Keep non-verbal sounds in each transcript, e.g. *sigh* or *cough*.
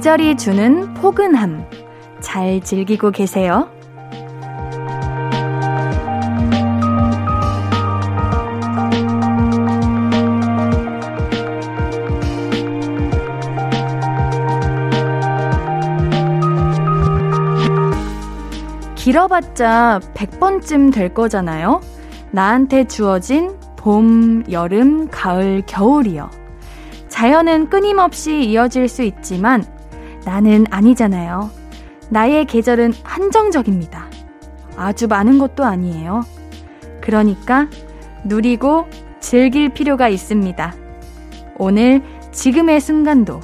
계절이 주는 포근함. 잘 즐기고 계세요? 길어봤자 100번쯤 될 거잖아요? 나한테 주어진 봄, 여름, 가을, 겨울이요. 자연은 끊임없이 이어질 수 있지만 나는 아니잖아요. 나의 계절은 한정적입니다. 아주 많은 것도 아니에요. 그러니까 누리고 즐길 필요가 있습니다. 오늘 지금의 순간도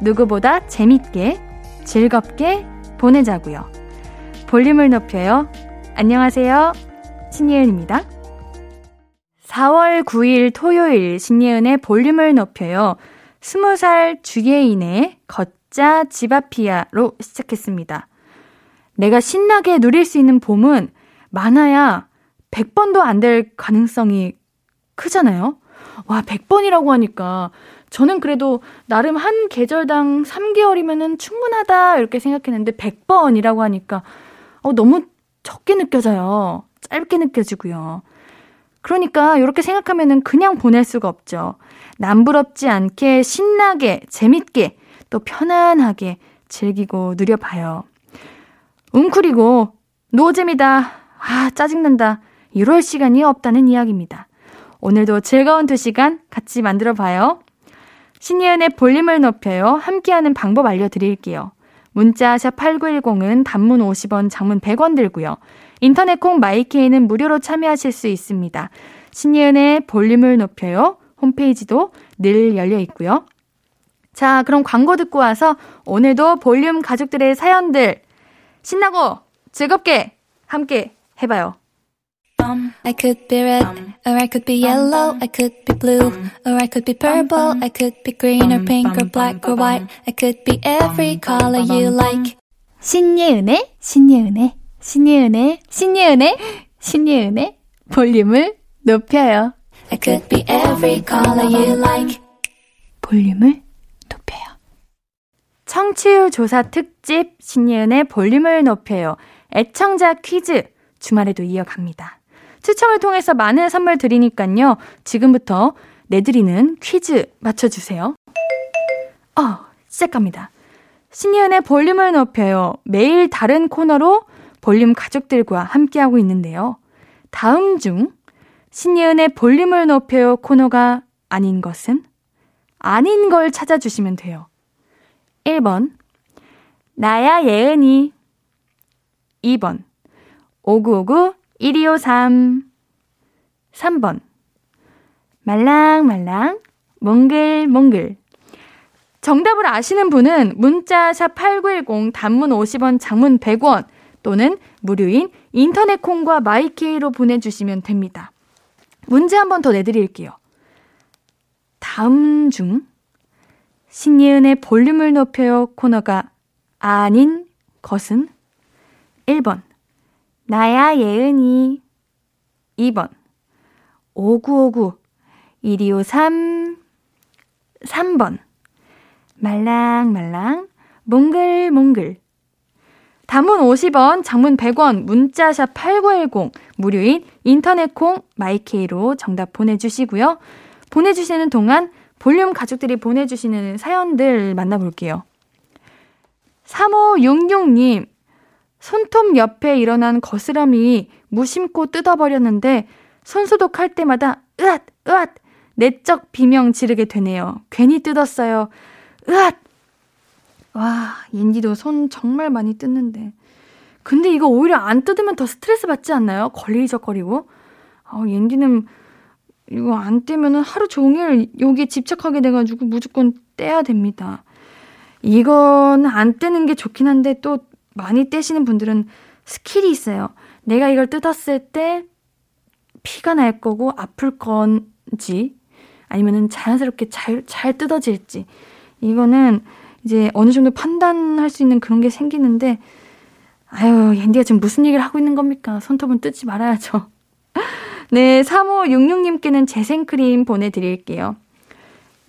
누구보다 재밌게 즐겁게 보내자고요. 볼륨을 높여요. 안녕하세요. 신예은입니다. 4월 9일 토요일 신예은의 볼륨을 높여요. 20살 주예인의 걷 자 집앞이야로 시작했습니다. 내가 신나게 누릴 수 있는 봄은 많아야 100번도 안 될 가능성이 크잖아요? 와, 100번이라고 하니까 저는 그래도 나름 한 계절당 3개월이면은 충분하다 이렇게 생각했는데 100번이라고 하니까 어, 너무 적게 느껴져요. 짧게 느껴지고요. 그러니까 이렇게 생각하면은 그냥 보낼 수가 없죠. 남부럽지 않게 신나게 재밌게 또 편안하게 즐기고 누려봐요. 웅크리고 노잼이다. 아 짜증난다. 이럴 시간이 없다는 이야기입니다. 오늘도 즐거운 두 시간 같이 만들어 봐요. 신예은의 볼륨을 높여요. 함께하는 방법 알려드릴게요. 문자 샵 8910은 단문 50원, 장문 100원 들고요. 인터넷 콩 마이케이는 무료로 참여하실 수 있습니다. 신예은의 볼륨을 높여요. 홈페이지도 늘 열려 있고요. 자, 그럼 광고 듣고 와서 오늘도 볼륨 가족들의 사연들 신나고 즐겁게 함께 해봐요. I could be red, or I could be yellow, I could be blue, or I could be purple, I could be green or pink or black or white, I could be every color you like. 신예은의, 신예은의, 신예은의, 신예은의, 신예은의 볼륨을 높여요. I could be every color you like. 볼륨을. 청취율 조사 특집 신예은의 볼륨을 높여요. 애청자 퀴즈 주말에도 이어갑니다. 추첨을 통해서 많은 선물 드리니깐요. 지금부터 내드리는 퀴즈 맞춰주세요. 어, 시작합니다. 신예은의 볼륨을 높여요. 매일 다른 코너로 볼륨 가족들과 함께하고 있는데요. 다음 중 신예은의 볼륨을 높여요 코너가 아닌 것은? 아닌 걸 찾아주시면 돼요. 1번. 나야 예은이. 2번. 오구오구 1253 3번 말랑말랑 몽글몽글 정답을 아시는 분은 문자 샵 8910 단문 50원 장문 100원 또는 무료인 인터넷 콩과 마이케이로 보내주시면 됩니다. 문제 한 번 더 내드릴게요. 다음 중 신예은의 볼륨을 높여요 코너가 아닌 것은 1번. 나야 예은이. 2번. 5959 1253 3번. 말랑말랑 몽글몽글. 단문 50원, 장문 100원, 문자샵 8910, 무료인 인터넷 콩 마이케이로 정답 보내주시고요. 보내주시는 동안 볼륨 가족들이 보내주시는 사연들 만나볼게요. 3566님, 손톱 옆에 일어난 거스름이 무심코 뜯어버렸는데 손소독할 때마다 으앗 으앗 내적 비명 지르게 되네요. 괜히 뜯었어요. 으앗 와 옌디도 손 정말 많이 뜯는데 근데 이거 오히려 안 뜯으면 더 스트레스 받지 않나요? 걸리적거리고 어, 옌디는 이거 안 떼면은 하루 종일 여기에 집착하게 돼가지고 무조건 떼야 됩니다. 이건 안 떼는 게 좋긴 한데 또 많이 떼시는 분들은 스킬이 있어요. 내가 이걸 뜯었을 때 피가 날 거고 아플 건지 아니면은 자연스럽게 잘, 잘 뜯어질지. 이거는 이제 어느 정도 판단할 수 있는 그런 게 생기는데, 아유, 옌디가 지금 무슨 얘기를 하고 있는 겁니까? 손톱은 뜯지 말아야죠. *laughs* 네, 3566님께는 재생크림 보내드릴게요.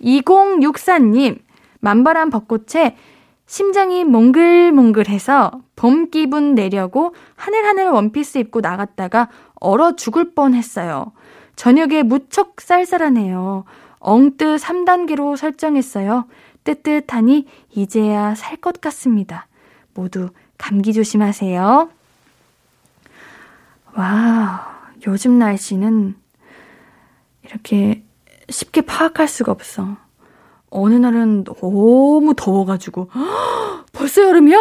2064님, 만발한 벚꽃에 심장이 몽글몽글해서 봄 기분 내려고 하늘하늘 원피스 입고 나갔다가 얼어 죽을 뻔 했어요. 저녁에 무척 쌀쌀하네요. 엉뜨 3단계로 설정했어요. 뜨뜻하니 이제야 살 것 같습니다. 모두 감기 조심하세요. 와, 요즘 날씨는 이렇게 쉽게 파악할 수가 없어. 어느 날은 너무 더워가지고, 헉, 벌써 여름이야?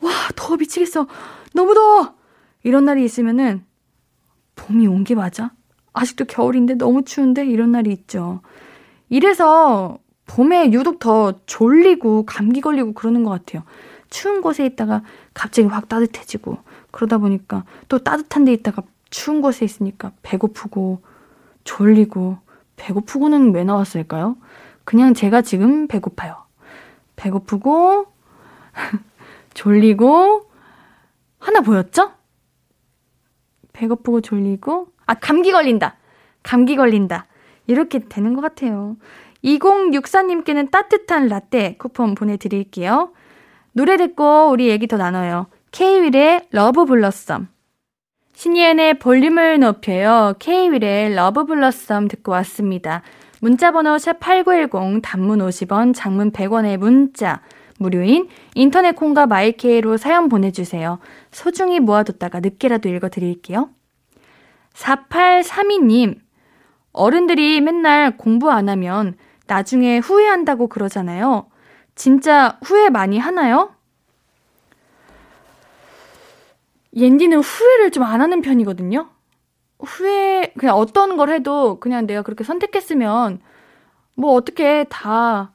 와, 더워 미치겠어. 너무 더워! 이런 날이 있으면은, 봄이 온 게 맞아? 아직도 겨울인데 너무 추운데? 이런 날이 있죠. 이래서 봄에 유독 더 졸리고 감기 걸리고 그러는 것 같아요. 추운 곳에 있다가 갑자기 확 따뜻해지고, 그러다 보니까 또 따뜻한 데 있다가 추운 곳에 있으니까 배고프고, 졸리고, 배고프고는 왜 나왔을까요? 그냥 제가 지금 배고파요. 배고프고, *laughs* 졸리고, 하나 보였죠? 배고프고 졸리고, 아, 감기 걸린다. 감기 걸린다. 이렇게 되는 것 같아요. 2064님께는 따뜻한 라떼 쿠폰 보내드릴게요. 노래 듣고 우리 얘기 더 나눠요. K-윌의 Love Blossom. 신예은의 볼륨을 높여요. K-윌의 Love Blossom 듣고 왔습니다. 문자번호 샵8910 단문 50원, 장문 100원의 문자. 무료인 인터넷 콩과 마이케이로 사연 보내주세요. 소중히 모아뒀다가 늦게라도 읽어드릴게요. 4832님, 어른들이 맨날 공부 안 하면 나중에 후회한다고 그러잖아요. 진짜 후회 많이 하나요? 옌디는 후회를 좀 안 하는 편이거든요. 후회, 그냥 어떤 걸 해도 그냥 내가 그렇게 선택했으면 뭐 어떻게 다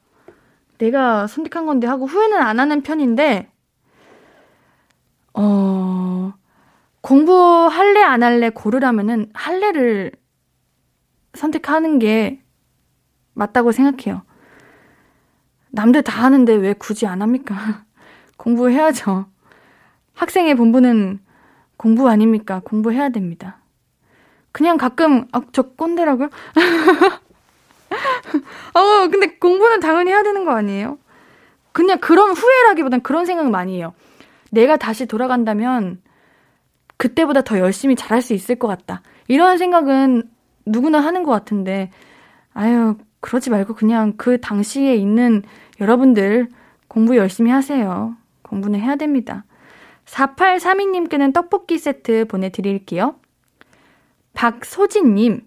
내가 선택한 건데 하고 후회는 안 하는 편인데, 어, 공부할래 안 할래 고르라면은 할래를 선택하는 게 맞다고 생각해요. 남들 다 하는데 왜 굳이 안 합니까? *laughs* 공부해야죠. 학생의 본분은 공부 아닙니까? 공부해야 됩니다. 그냥 가끔, 아, 저 꼰대라고요? *laughs* 어, 근데 공부는 당연히 해야 되는 거 아니에요? 그냥 그런 후회라기보단 그런 생각 많이 해요. 내가 다시 돌아간다면 그때보다 더 열심히 잘할 수 있을 것 같다. 이런 생각은 누구나 하는 것 같은데, 아유, 그러지 말고 그냥 그 당시에 있는 여러분들 공부 열심히 하세요. 공부는 해야 됩니다. 4832님께는 떡볶이 세트 보내드릴게요. 박소진님,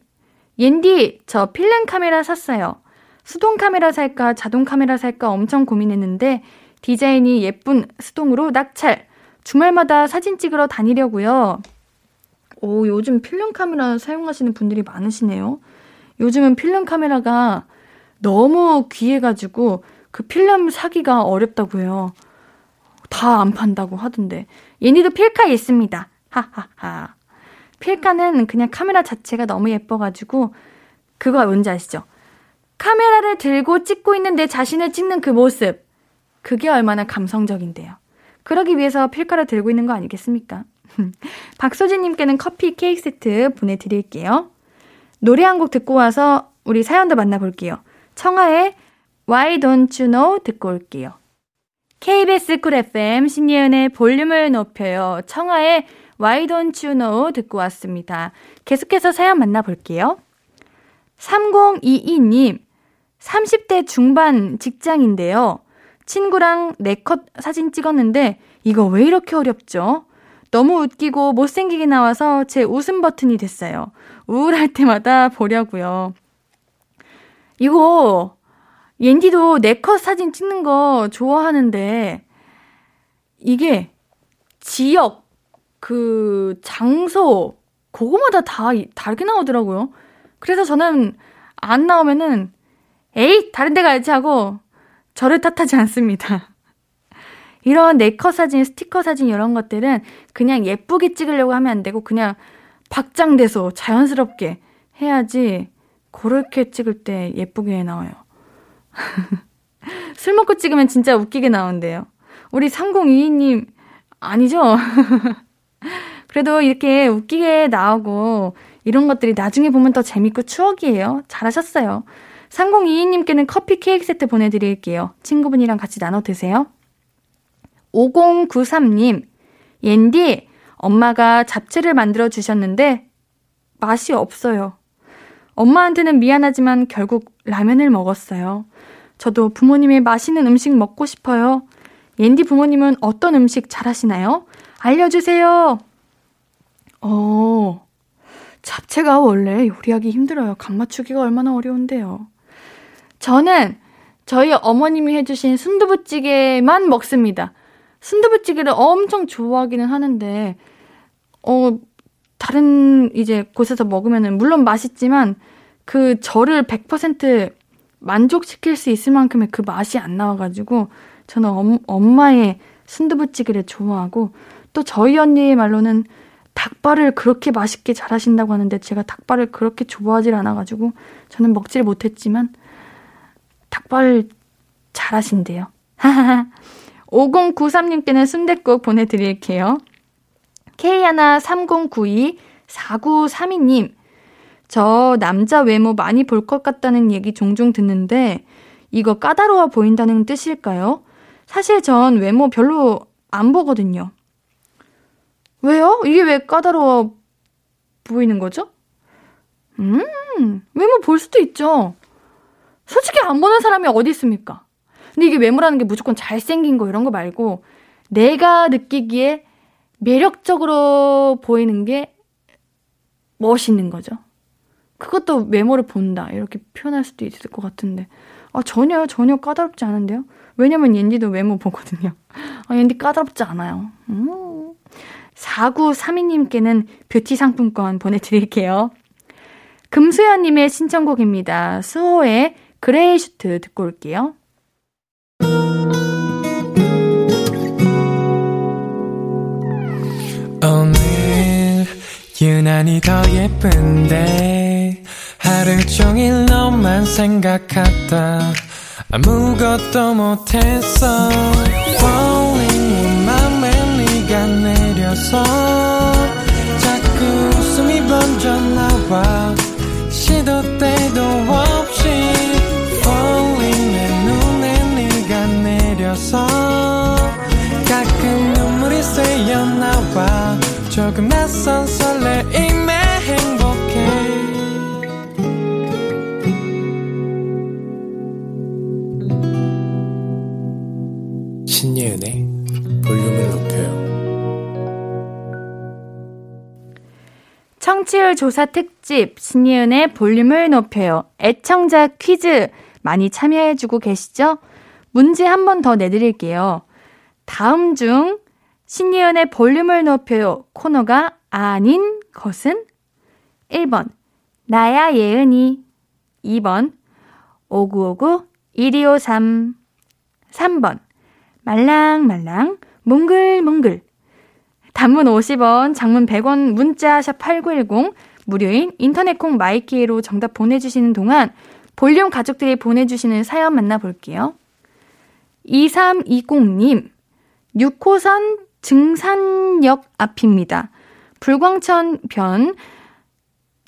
옌디, 저 필름 카메라 샀어요. 수동 카메라 살까, 자동 카메라 살까 엄청 고민했는데, 디자인이 예쁜 수동으로 낙찰. 주말마다 사진 찍으러 다니려고요. 오, 요즘 필름 카메라 사용하시는 분들이 많으시네요. 요즘은 필름 카메라가 너무 귀해가지고 그 필름 사기가 어렵다고요. 다 안 판다고 하던데. 얘니도 필카 있습니다. 하하하. 필카는 그냥 카메라 자체가 너무 예뻐가지고 그거 뭔지 아시죠? 카메라를 들고 찍고 있는 내 자신을 찍는 그 모습. 그게 얼마나 감성적인데요. 그러기 위해서 필카를 들고 있는 거 아니겠습니까? *laughs* 박소진님께는 커피 케이크 세트 보내드릴게요. 노래 한 곡 듣고 와서 우리 사연도 만나볼게요. 청하의 Why Don't You Know 듣고 올게요. KBS 쿨 FM 신예은의 볼륨을 높여요. 청하의 Why Don't You Know 듣고 왔습니다. 계속해서 사연 만나볼게요. 3022님, 30대 중반 직장인데요. 친구랑 네컷 사진 찍었는데 이거 왜 이렇게 어렵죠? 너무 웃기고 못생기게 나와서 제 웃음 버튼이 됐어요. 우울할 때마다 보려고요. 이거 옌디도 네컷 사진 찍는 거 좋아하는데 이게 지역 그 장소 그거마다 다 다르게 나오더라고요. 그래서 저는 안 나오면은 에이 다른 데 가야지 하고 저를 탓하지 않습니다. *laughs* 이런 네컷 사진, 스티커 사진 이런 것들은 그냥 예쁘게 찍으려고 하면 안 되고 그냥 박장대소 자연스럽게 해야지 그렇게 찍을 때 예쁘게 나와요. *laughs* 술 먹고 찍으면 진짜 웃기게 나온대요. 우리 3022님 아니죠? *laughs* 그래도 이렇게 웃기게 나오고 이런 것들이 나중에 보면 더 재밌고 추억이에요. 잘하셨어요. 3022님께는 커피 케이크 세트 보내드릴게요. 친구분이랑 같이 나눠 드세요. 5093님, 옌디, 엄마가 잡채를 만들어 주셨는데 맛이 없어요. 엄마한테는 미안하지만 결국 라면을 먹었어요. 저도 부모님의 맛있는 음식 먹고 싶어요. 옌디 부모님은 어떤 음식 잘하시나요? 알려주세요. 어, 잡채가 원래 요리하기 힘들어요. 간 맞추기가 얼마나 어려운데요. 저는 저희 어머님이 해주신 순두부찌개만 먹습니다. 순두부찌개를 엄청 좋아하기는 하는데, 어, 다른 이제 곳에서 먹으면은 물론 맛있지만 그 저를 100% 만족시킬 수 있을 만큼의 그 맛이 안 나와가지고 저는 엄, 엄마의 순두부찌개를 좋아하고 또 저희 언니의 말로는 닭발을 그렇게 맛있게 잘하신다고 하는데 제가 닭발을 그렇게 좋아하질 않아가지고 저는 먹질 못했지만 닭발 잘하신대요. *laughs* 5093님께는 순댓국 보내드릴게요. K13092-4932님, 저 남자 외모 많이 볼 것 같다는 얘기 종종 듣는데, 이거 까다로워 보인다는 뜻일까요? 사실 전 외모 별로 안 보거든요. 왜요? 이게 왜 까다로워 보이는 거죠? 음, 외모 볼 수도 있죠. 솔직히 안 보는 사람이 어디 있습니까? 근데 이게 외모라는 게 무조건 잘생긴 거 이런 거 말고 내가 느끼기에 매력적으로 보이는 게 멋있는 거죠. 그것도 외모를 본다. 이렇게 표현할 수도 있을 것 같은데. 아, 전혀, 전혀 까다롭지 않은데요? 왜냐면 옌디도 외모 보거든요. 아, 옌디 까다롭지 않아요. 음. 4932님께는 뷰티 상품권 보내드릴게요. 금수연님의 신청곡입니다. 수호의 Grey Suit 듣고 올게요. 유난히 더 예쁜데 하루 종일 너만 생각하다. 아무것도 못했어 Falling 맘에 네가 내려서 조금 낯선 설레임에 행복해 신예은의 볼륨을 높여요. 청취율 조사 특집 신예은의 볼륨을 높여요. 애청자 퀴즈 많이 참여해주고 계시죠? 문제 한 번 더 내드릴게요. 다음 중 신예은의 볼륨을 높여요 코너가 아닌 것은? 1번 나야 예은이. 2번 5959 1253 3번 말랑말랑 몽글몽글. 단문 50원, 장문 100원 문자 샵 8910 무료인 인터넷 콩 마이케이로 정답 보내주시는 동안 볼륨 가족들이 보내주시는 사연 만나볼게요. 2320님 6호선 증산역 앞입니다. 불광천 편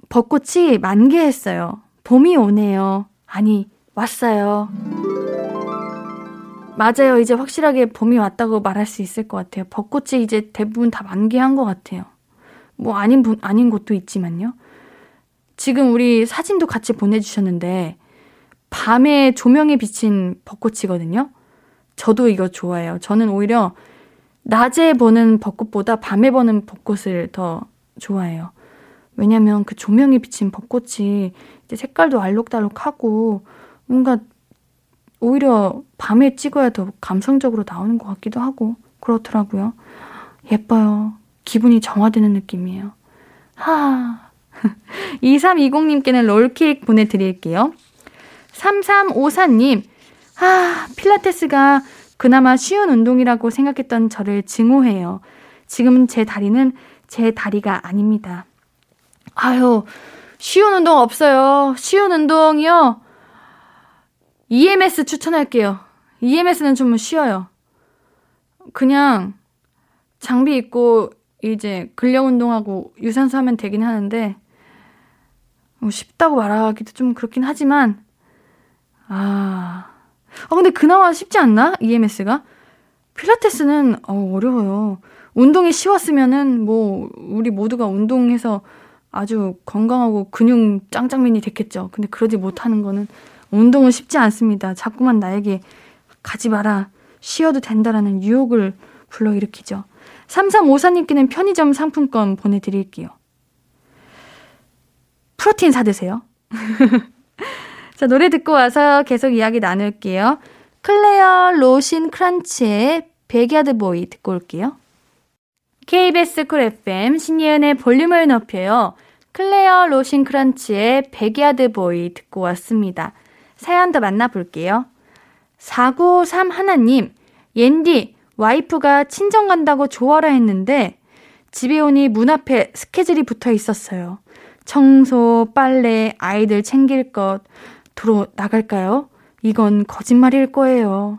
벚꽃이 만개했어요. 봄이 오네요. 아니, 왔어요. 맞아요. 이제 확실하게 봄이 왔다고 말할 수 있을 것 같아요. 벚꽃이 이제 대부분 다 만개한 것 같아요. 뭐 아닌 분, 아닌 곳도 있지만요. 지금 우리 사진도 같이 보내주셨는데, 밤에 조명에 비친 벚꽃이거든요. 저도 이거 좋아해요. 저는 오히려 낮에 보는 벚꽃보다 밤에 보는 벚꽃을 더 좋아해요. 왜냐면 그 조명이 비친 벚꽃이 색깔도 알록달록하고 뭔가 오히려 밤에 찍어야 더 감성적으로 나오는 것 같기도 하고 그렇더라고요. 예뻐요. 기분이 정화되는 느낌이에요. 하. *laughs* 2320님께는 롤케이크 보내드릴게요. 3354님, 아, 필라테스가 그나마 쉬운 운동이라고 생각했던 저를 증오해요. 지금 제 다리는 제 다리가 아닙니다. 아유, 쉬운 운동 없어요. 쉬운 운동이요. EMS 추천할게요. EMS는 좀 쉬워요. 그냥 장비 입고 이제 근력 운동하고 유산소 하면 되긴 하는데 뭐 쉽다고 말하기도 좀 그렇긴 하지만 아, 아 근데 그나마 쉽지 않나? EMS가 필라테스는 어, 어려워요. 운동이 쉬웠으면은 뭐 우리 모두가 운동해서 아주 건강하고 근육 짱짱맨이 됐겠죠. 근데 그러지 못하는 거는 운동은 쉽지 않습니다. 자꾸만 나에게 가지 마라. 쉬어도 된다라는 유혹을 불러일으키죠. 3354님께는 편의점 상품권 보내드릴게요. 프로틴 사드세요. *laughs* 자, 노래 듣고 와서 계속 이야기 나눌게요. 클레어 로신크란츠의 Backyard Boy 듣고 올게요. KBS 쿨 FM 신예은의 볼륨을 높여요. 클레어 로신크란츠의 Backyard Boy 듣고 왔습니다. 사연 더 만나볼게요. 493 하나님, 옌디, 와이프가 친정 간다고 좋아라 했는데 집에 오니 문 앞에 스케줄이 붙어 있었어요. 청소, 빨래, 아이들 챙길 것, 도로 나갈까요? 이건 거짓말일 거예요.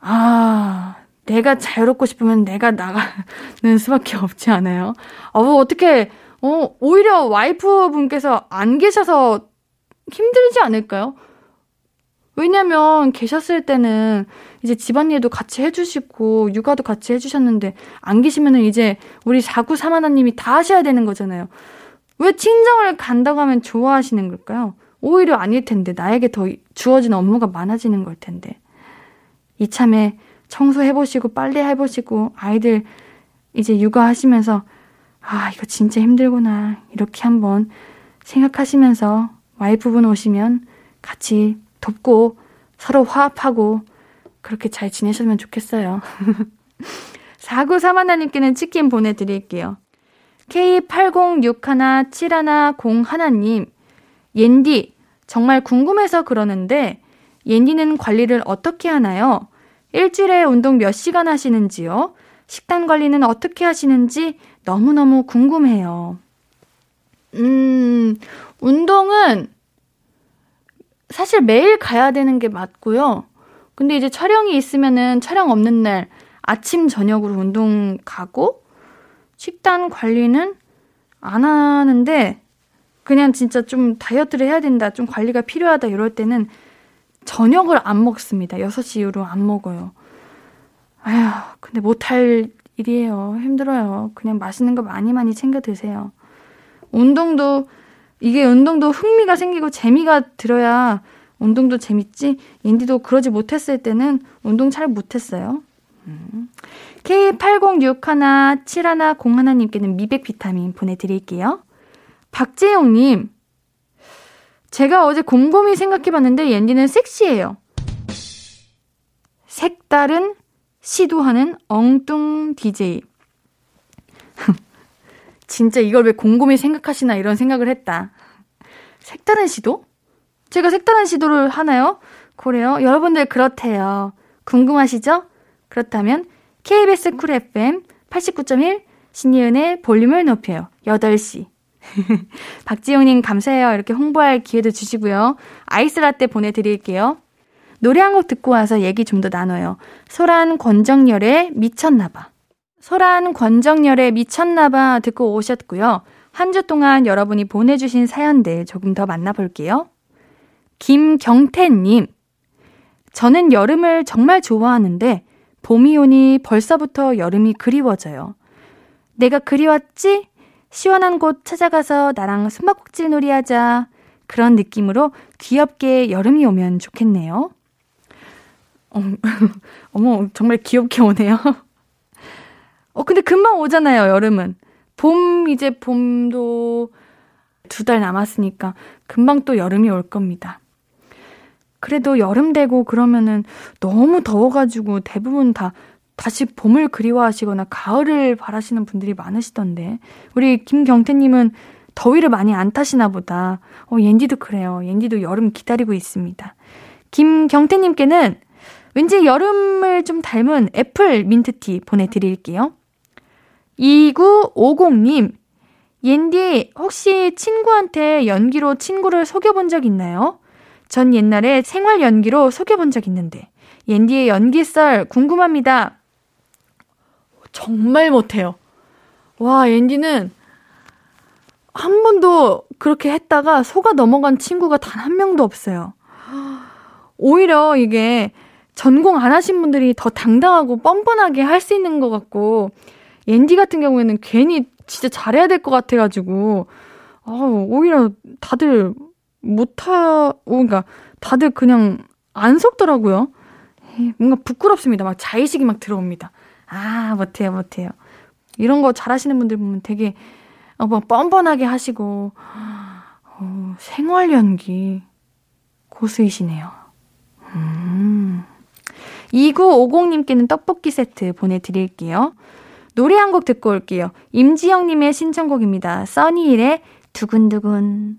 아, 내가 자유롭고 싶으면 내가 나가는 수밖에 없지 않아요? 어, 어떻게, 어, 오히려 와이프 분께서 안 계셔서 힘들지 않을까요? 왜냐면 계셨을 때는 이제 집안일도 같이 해주시고 육아도 같이 해주셨는데 안 계시면은 이제 우리 자구 사마나님이 다 하셔야 되는 거잖아요. 왜 친정을 간다고 하면 좋아하시는 걸까요? 오히려 아닐 텐데 나에게 더 주어진 업무가 많아지는 걸 텐데 이참에 청소해보시고 빨래 해보시고 아이들 이제 육아하시면서 아 이거 진짜 힘들구나 이렇게 한번 생각하시면서 와이프분 오시면 같이 돕고 서로 화합하고 그렇게 잘 지내셨으면 좋겠어요. *laughs* 4931님께는 치킨 보내드릴게요. K80617101님, 옌디, 정말 궁금해서 그러는데, 옌디는 관리를 어떻게 하나요? 일주일에 운동 몇 시간 하시는지요? 식단 관리는 어떻게 하시는지 너무너무 궁금해요. 음, 운동은 사실 매일 가야 되는 게 맞고요. 근데 이제 촬영이 있으면은 촬영 없는 날 아침 저녁으로 운동 가고 식단 관리는 안 하는데 그냥 진짜 좀 다이어트를 해야 된다. 좀 관리가 필요하다 이럴 때는 저녁을 안 먹습니다. 6시 이후로 안 먹어요. 아휴, 근데 못할 일이에요. 힘들어요. 그냥 맛있는 거 많이 많이 챙겨 드세요. 운동도 이게 운동도 흥미가 생기고 재미가 들어야 운동도 재밌지. 인디도 그러지 못했을 때는 운동 잘 못했어요. 음. K80617101님께는 미백 비타민 보내드릴게요. 박재용님, 제가 어제 곰곰이 생각해봤는데 옌디는 섹시해요. 색다른 시도하는 엉뚱 DJ. *laughs* 진짜 이걸 왜 곰곰이 생각하시나 이런 생각을 했다. 색다른 시도? 제가 색다른 시도를 하나요? 그래요? 여러분들 그렇대요. 궁금하시죠? 그렇다면 KBS 쿨 FM 89.1 신예은의 볼륨을 높여요. 8시. *laughs* 박지용님 감사해요. 이렇게 홍보할 기회도 주시고요. 아이스 라떼 보내드릴게요. 노래 한 곡 듣고 와서 얘기 좀 더 나눠요. 소란 권정열의 미쳤나봐. 소란 권정열의 미쳤나봐 듣고 오셨고요. 한 주 동안 여러분이 보내주신 사연들 조금 더 만나볼게요. 김경태님. 저는 여름을 정말 좋아하는데 봄이 오니 벌써부터 여름이 그리워져요. 내가 그리웠지? 시원한 곳 찾아가서 나랑 숨바꼭질 놀이 하자. 그런 느낌으로 귀엽게 여름이 오면 좋겠네요. 어, *laughs* 어머, 정말 귀엽게 오네요. 어, 근데 금방 오잖아요, 여름은. 봄, 이제 봄도 두 달 남았으니까 금방 또 여름이 올 겁니다. 그래도 여름 되고 그러면은 너무 더워가지고 대부분 다 다시 봄을 그리워하시거나 가을을 바라시는 분들이 많으시던데. 우리 김경태님은 더위를 많이 안 타시나 보다. 어, 옌디도 그래요. 옌디도 여름 기다리고 있습니다. 김경태님께는 왠지 여름을 좀 닮은 애플 민트티 보내드릴게요. 2950님, 옌디, 혹시 친구한테 연기로 친구를 속여본 적 있나요? 전 옛날에 생활 연기로 속여본 적 있는데, 옌디의 연기 썰 궁금합니다. 정말 못해요. 와, 옌디는 한 번도 그렇게 했다가 속아 넘어간 친구가 단 한 명도 없어요. 오히려 이게 전공 안 하신 분들이 더 당당하고 뻔뻔하게 할 수 있는 것 같고, 옌디 같은 경우에는 괜히 진짜 잘해야 될 것 같아가지고, 아, 오히려 다들 못하, 그러니까 다들 그냥 안 속더라고요. 뭔가 부끄럽습니다. 막 자의식이 막 들어옵니다. 아, 못해요, 못해요. 이런 거 잘하시는 분들 보면 되게, 어, 뭐, 뻔뻔하게 하시고, 어, 생활 연기, 고수이시네요. 음. 2950님께는 떡볶이 세트 보내드릴게요. 노래 한 곡 듣고 올게요. 임지영님의 신청곡입니다. 써니일의 두근두근.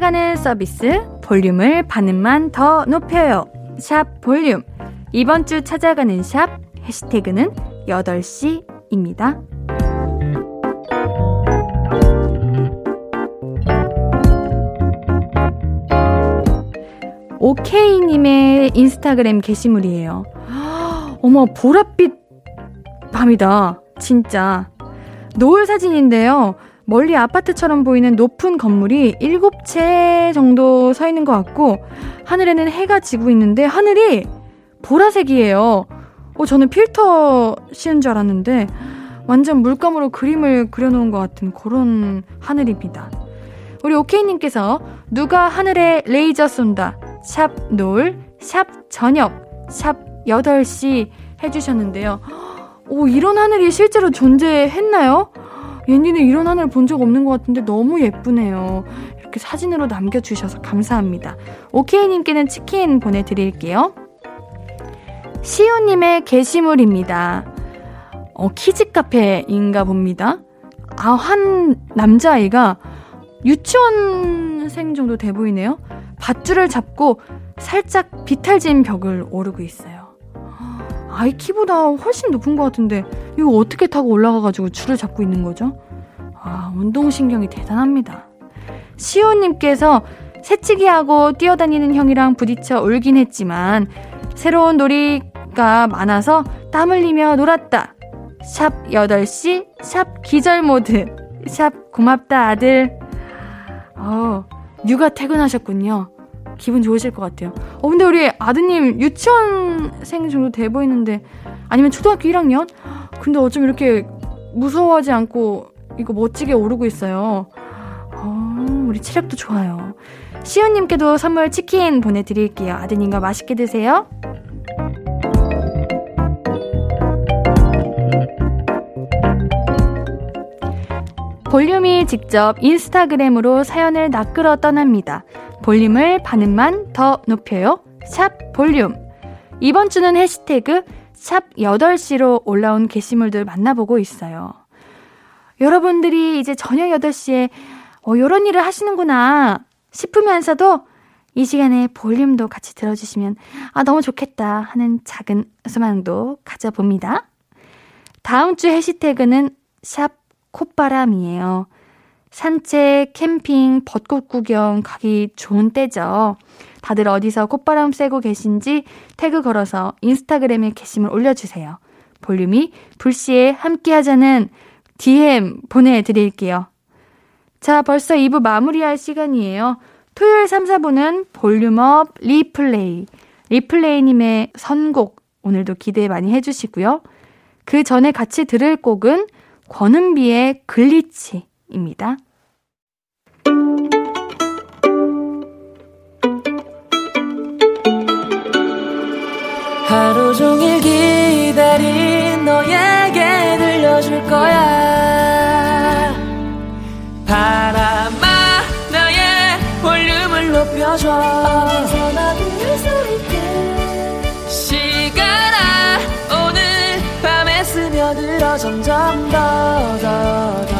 찾아가는 서비스 볼륨을 반음만 더 높여요. 샵 볼륨. 이번 주 찾아가는 샵 해시태그는 8시입니다. 오케이님의 인스타그램 게시물이에요. *gasps* 어머, 보랏빛 밤이다. 진짜. 노을 사진인데요. 멀리 아파트처럼 보이는 높은 건물이 7채 정도 서 있는 것 같고, 하늘에는 해가 지고 있는데, 하늘이 보라색이에요. 어, 저는 필터 씌운 줄 알았는데, 완전 물감으로 그림을 그려놓은 것 같은 그런 하늘입니다. 우리 오케이님께서 누가 하늘에 레이저 쏜다. 샵 노을, 샵 저녁, 샵 8시 해주셨는데요. 오, 이런 하늘이 실제로 존재했나요? 옌디는 이런 하늘 본 적 없는 것 같은데 너무 예쁘네요. 이렇게 사진으로 남겨주셔서 감사합니다. 오케이님께는 치킨 보내드릴게요. 시우님의 게시물입니다. 어, 키즈 카페인가 봅니다. 아, 한 남자아이가 유치원생 정도 돼 보이네요. 밧줄을 잡고 살짝 비탈진 벽을 오르고 있어요. 아이 키보다 훨씬 높은 것 같은데 이거 어떻게 타고 올라가가지고 줄을 잡고 있는 거죠? 아, 운동신경이 대단합니다. 시호님께서 새치기하고 뛰어다니는 형이랑 부딪혀 울긴 했지만 새로운 놀이가 많아서 땀 흘리며 놀았다. 샵 8시, 샵 기절모드, 샵 고맙다 아들. 어, 육아 퇴근하셨군요. 기분 좋으실 것 같아요. 어, 근데 우리 아드님 유치원생 정도 돼 보이는데, 아니면 초등학교 1학년? 근데 어쩜 이렇게 무서워하지 않고 이거 멋지게 오르고 있어요. 어, 우리 체력도 좋아요. 시우님께도 선물 치킨 보내드릴게요. 아드님과 맛있게 드세요. 볼륨이 직접 인스타그램으로 사연을 낚으러 떠납니다. 볼륨을 반음만 더 높여요. 샵 볼륨. 이번 주는 해시태그 샵 8시로 올라온 게시물들 만나보고 있어요. 여러분들이 이제 저녁 8시에 어, 요런 일을 하시는구나 싶으면서도 이 시간에 볼륨도 같이 들어주시면 아, 너무 좋겠다 하는 작은 소망도 가져봅니다. 다음 주 해시태그는 샵 콧바람이에요. 산책, 캠핑, 벚꽃 구경 가기 좋은 때죠. 다들 어디서 콧바람 쐬고 계신지 태그 걸어서 인스타그램에 게시물 올려주세요. 볼륨이 불시에 함께 하자는 DM 보내드릴게요. 자, 벌써 2부 마무리할 시간이에요. 토요일 3, 4부는 볼륨업 리플레이. 리플레이님의 선곡 오늘도 기대 많이 해주시고요. 그 전에 같이 들을 곡은 권은비의 Glitch입니다. 하루 종일 기다린 너에게 들려줄 거야. 바람아 나의 볼륨을 높여줘. 어디서나 들을 수 있게. 시간아 오늘 밤에 스며들어 점점 더더 더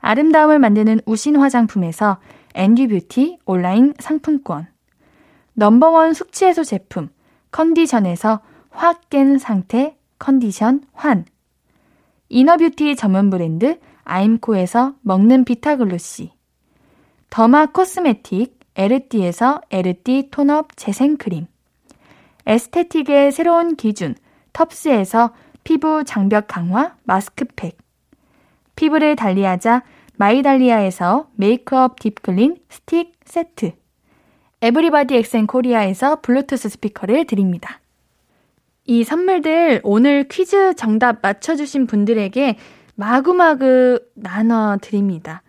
아름다움을 만드는 우신 화장품에서 앤듀뷰티 온라인 상품권, 넘버원 숙취해소 제품 컨디션에서 확 깬 상태 컨디션 환, inner beauty 전문 브랜드 아임코에서 먹는 비타글루시, derma cosmetic 에르띠에서 에르띠 tone up 재생크림, aesthetic의 새로운 기준 텁스에서 피부 장벽 강화 마스크팩, 피부를 달리하자 마이달리아에서 메이크업 deep clean 스틱 세트, 에브리바디 엑센 코리아에서 블루투스 스피커를 드립니다. 이 선물들 오늘 퀴즈 정답 맞춰주신 분들에게 마구마구 나눠드립니다.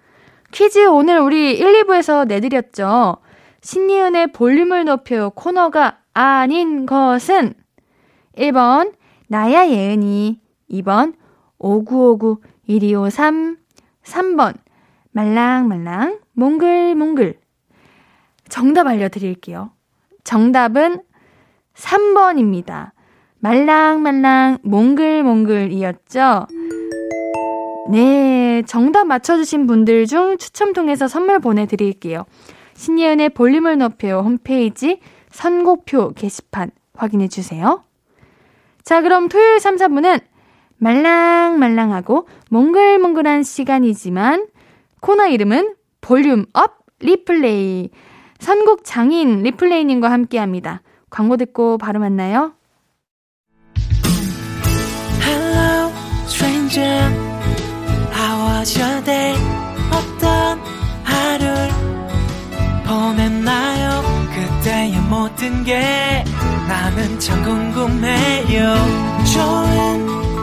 퀴즈 오늘 우리 1, 2부에서 내드렸죠. 신예은의 볼륨을 높여 코너가 아닌 것은 1번 나야 예은이 2번 5959 1253 3번 말랑말랑 몽글몽글 정답 알려드릴게요. 정답은 3번입니다. 말랑말랑 몽글몽글이었죠. 네, 정답 맞춰주신 분들 중 추첨 통해서 선물 보내드릴게요. 신예은의 볼륨을 높여 홈페이지 선곡표 게시판 확인해주세요. 자, 그럼 토요일 3, 4분은 말랑말랑하고 몽글몽글한 시간이지만 코너 이름은 Volume Up 리플레이. 선곡 장인 리플레이님과 함께 합니다. 광고 듣고 바로 만나요. Hello, stranger. How was your day? 어떤 하루를 보냈나요? 그때의 모든 게 나는 참 궁금해요. 좋은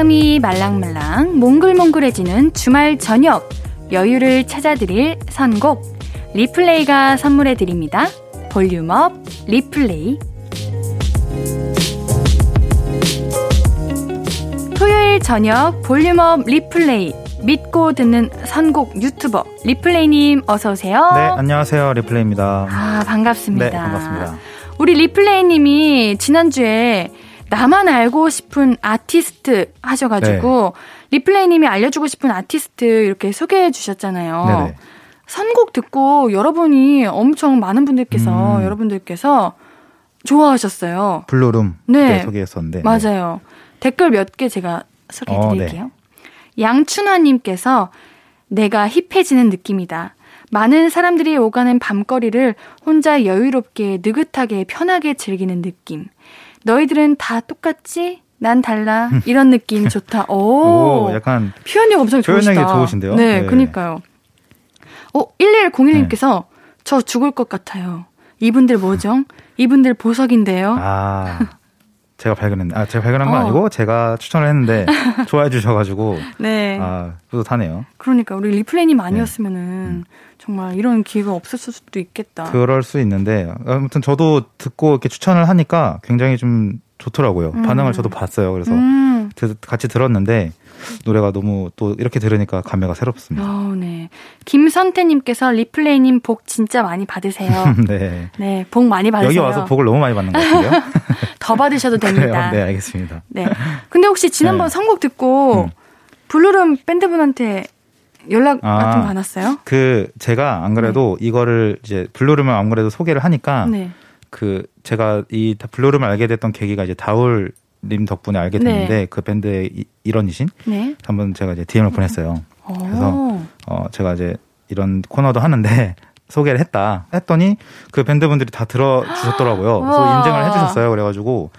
마음이 말랑말랑 몽글몽글해지는 주말 저녁 여유를 찾아드릴 선곡 리플레이가 선물해 드립니다. Volume Up 리플레이 토요일 저녁 Volume Up 리플레이 믿고 듣는 선곡 유튜버 리플레이님 어서 오세요. 네, 안녕하세요. 리플레이입니다. 아, 반갑습니다. 네, 반갑습니다. 우리 리플레이님이 지난주에 나만 알고 싶은 아티스트 하셔가지고 네. 리플레이님이 알려주고 싶은 아티스트 이렇게 소개해 주셨잖아요. 네네. 선곡 듣고 여러분이 엄청 많은 분들께서 음. 여러분들께서 좋아하셨어요. 블루룸 네 소개했었는데 맞아요. 네. 댓글 몇 개 제가 소개해드릴게요. 어, 네. 양춘화님께서 내가 힙해지는 느낌이다. 많은 사람들이 오가는 밤거리를 혼자 여유롭게 느긋하게 편하게 즐기는 느낌. 너희들은 다 똑같지? 난 달라. 이런 느낌 좋다. *laughs* 오, 오 약간 표현력 엄청 좋으시다. 표현력이 좋으신데요? 네, 네. 그니까요. 어, 1101님께서 네. 저 죽을 것 같아요. 이분들 뭐죠? 이분들 보석인데요. 아. *laughs* 제가 발견했네. 아, 제가 발견한 건 어. 아니고 제가 추천을 했는데 *laughs* 좋아해 주셔가지고. 네. 아, 뿌듯하네요. 그러니까 우리 리플레이님 네. 아니었으면은 음. 정말 이런 기회가 없었을 수도 있겠다. 그럴 수 있는데 아무튼 저도 듣고 이렇게 추천을 하니까 굉장히 좀 좋더라고요. 음. 반응을 저도 봤어요. 그래서 음. 같이 들었는데 노래가 너무 또 이렇게 들으니까 감회가 새롭습니다. 어, 네. 김선태님께서 리플레이님 복 진짜 많이 받으세요. *laughs* 네. 네, 복 많이 받으세요. 여기 와서 복을 너무 많이 받는 것 같은데요. *laughs* 더 받으셔도 *laughs* 됩니다. 네, 알겠습니다. 네. 근데 혹시 지난번 네. 선곡 듣고 음. 블루룸 밴드분한테 연락 아, 같은 거 받았어요? 그 제가 안 그래도 네. 이거를 이제 블루룸을 안 그래도 소개를 하니까 네. 그 제가 이 블루룸을 알게 됐던 계기가 이제 다울 님 덕분에 알게 됐는데 네. 그 밴드의 일원이신 네. 한번 제가 이제 DM을 보냈어요. 오. 그래서 어 제가 이제 이런 코너도 하는데 *laughs* 소개를 했다 했더니 그 밴드분들이 다 들어주셨더라고요. *gasps* 그래서 인증을 해주셨어요. 그래가지고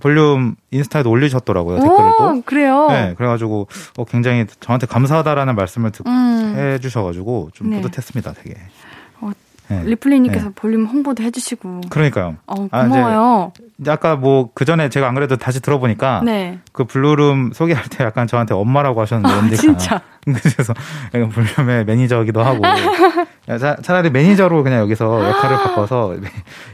볼륨 인스타에도 올리셨더라고요 댓글을 또. 그래요? 네, 그래가지고 어, 굉장히 저한테 감사하다라는 말씀을 듣, 음. 해주셔가지고 좀 네. 뿌듯했습니다, 되게. 네. 리플레이님께서 네. 볼륨 홍보도 해주시고. 그러니까요. 어, 고마워요. 아, 이제 아까 뭐 그 전에 제가 안 그래도 다시 들어보니까 네. 그 블루룸 소개할 때 약간 저한테 엄마라고 하셨는데 아, 진짜. 그래서 볼륨의 매니저기도 하고 차, 차라리 매니저로 그냥 여기서 역할을 바꿔서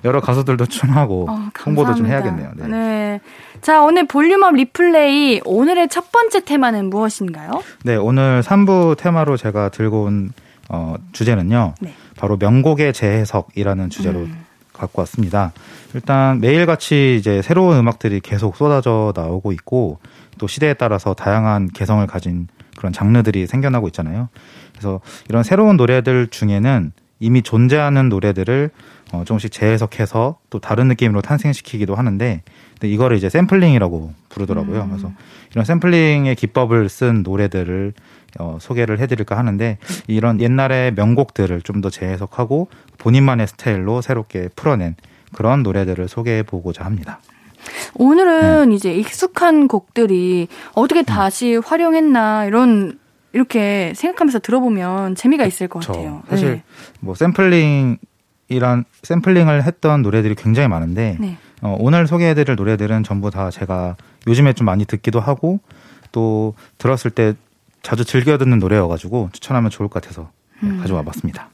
여러 가수들도 춤하고 어, 홍보도 좀 해야겠네요. 네. 네. 자, 오늘 볼륨업 리플레이 오늘의 첫 번째 테마는 무엇인가요? 네, 오늘 3부 테마로 제가 들고 온 어, 주제는요. 네. 바로 명곡의 재해석이라는 주제로 음. 갖고 왔습니다. 일단 매일같이 이제 새로운 음악들이 계속 쏟아져 나오고 있고 또 시대에 따라서 다양한 개성을 가진 그런 장르들이 생겨나고 있잖아요. 그래서 이런 새로운 노래들 중에는 이미 존재하는 노래들을 어, 조금씩 재해석해서 또 다른 느낌으로 탄생시키기도 하는데 이거를 이제 샘플링이라고 부르더라고요. 음. 그래서 이런 샘플링의 기법을 쓴 노래들을 어, 소개를 해드릴까 하는데 이런 옛날의 명곡들을 좀 더 재해석하고 본인만의 스타일로 새롭게 풀어낸 그런 노래들을 소개해 보고자 합니다. 오늘은 네. 이제 익숙한 곡들이 어떻게 음. 다시 음. 활용했나 이런 이렇게 생각하면서 들어보면 재미가 있을 것 같아요. 사실 네. 뭐 샘플링이란 샘플링을 했던 노래들이 굉장히 많은데 네. 어, 오늘 소개해드릴 노래들은 전부 다 제가 요즘에 좀 많이 듣기도 하고 또 들었을 때 자주 즐겨 듣는 노래여가지고 추천하면 좋을 것 같아서 네, 음. 가져와 봤습니다.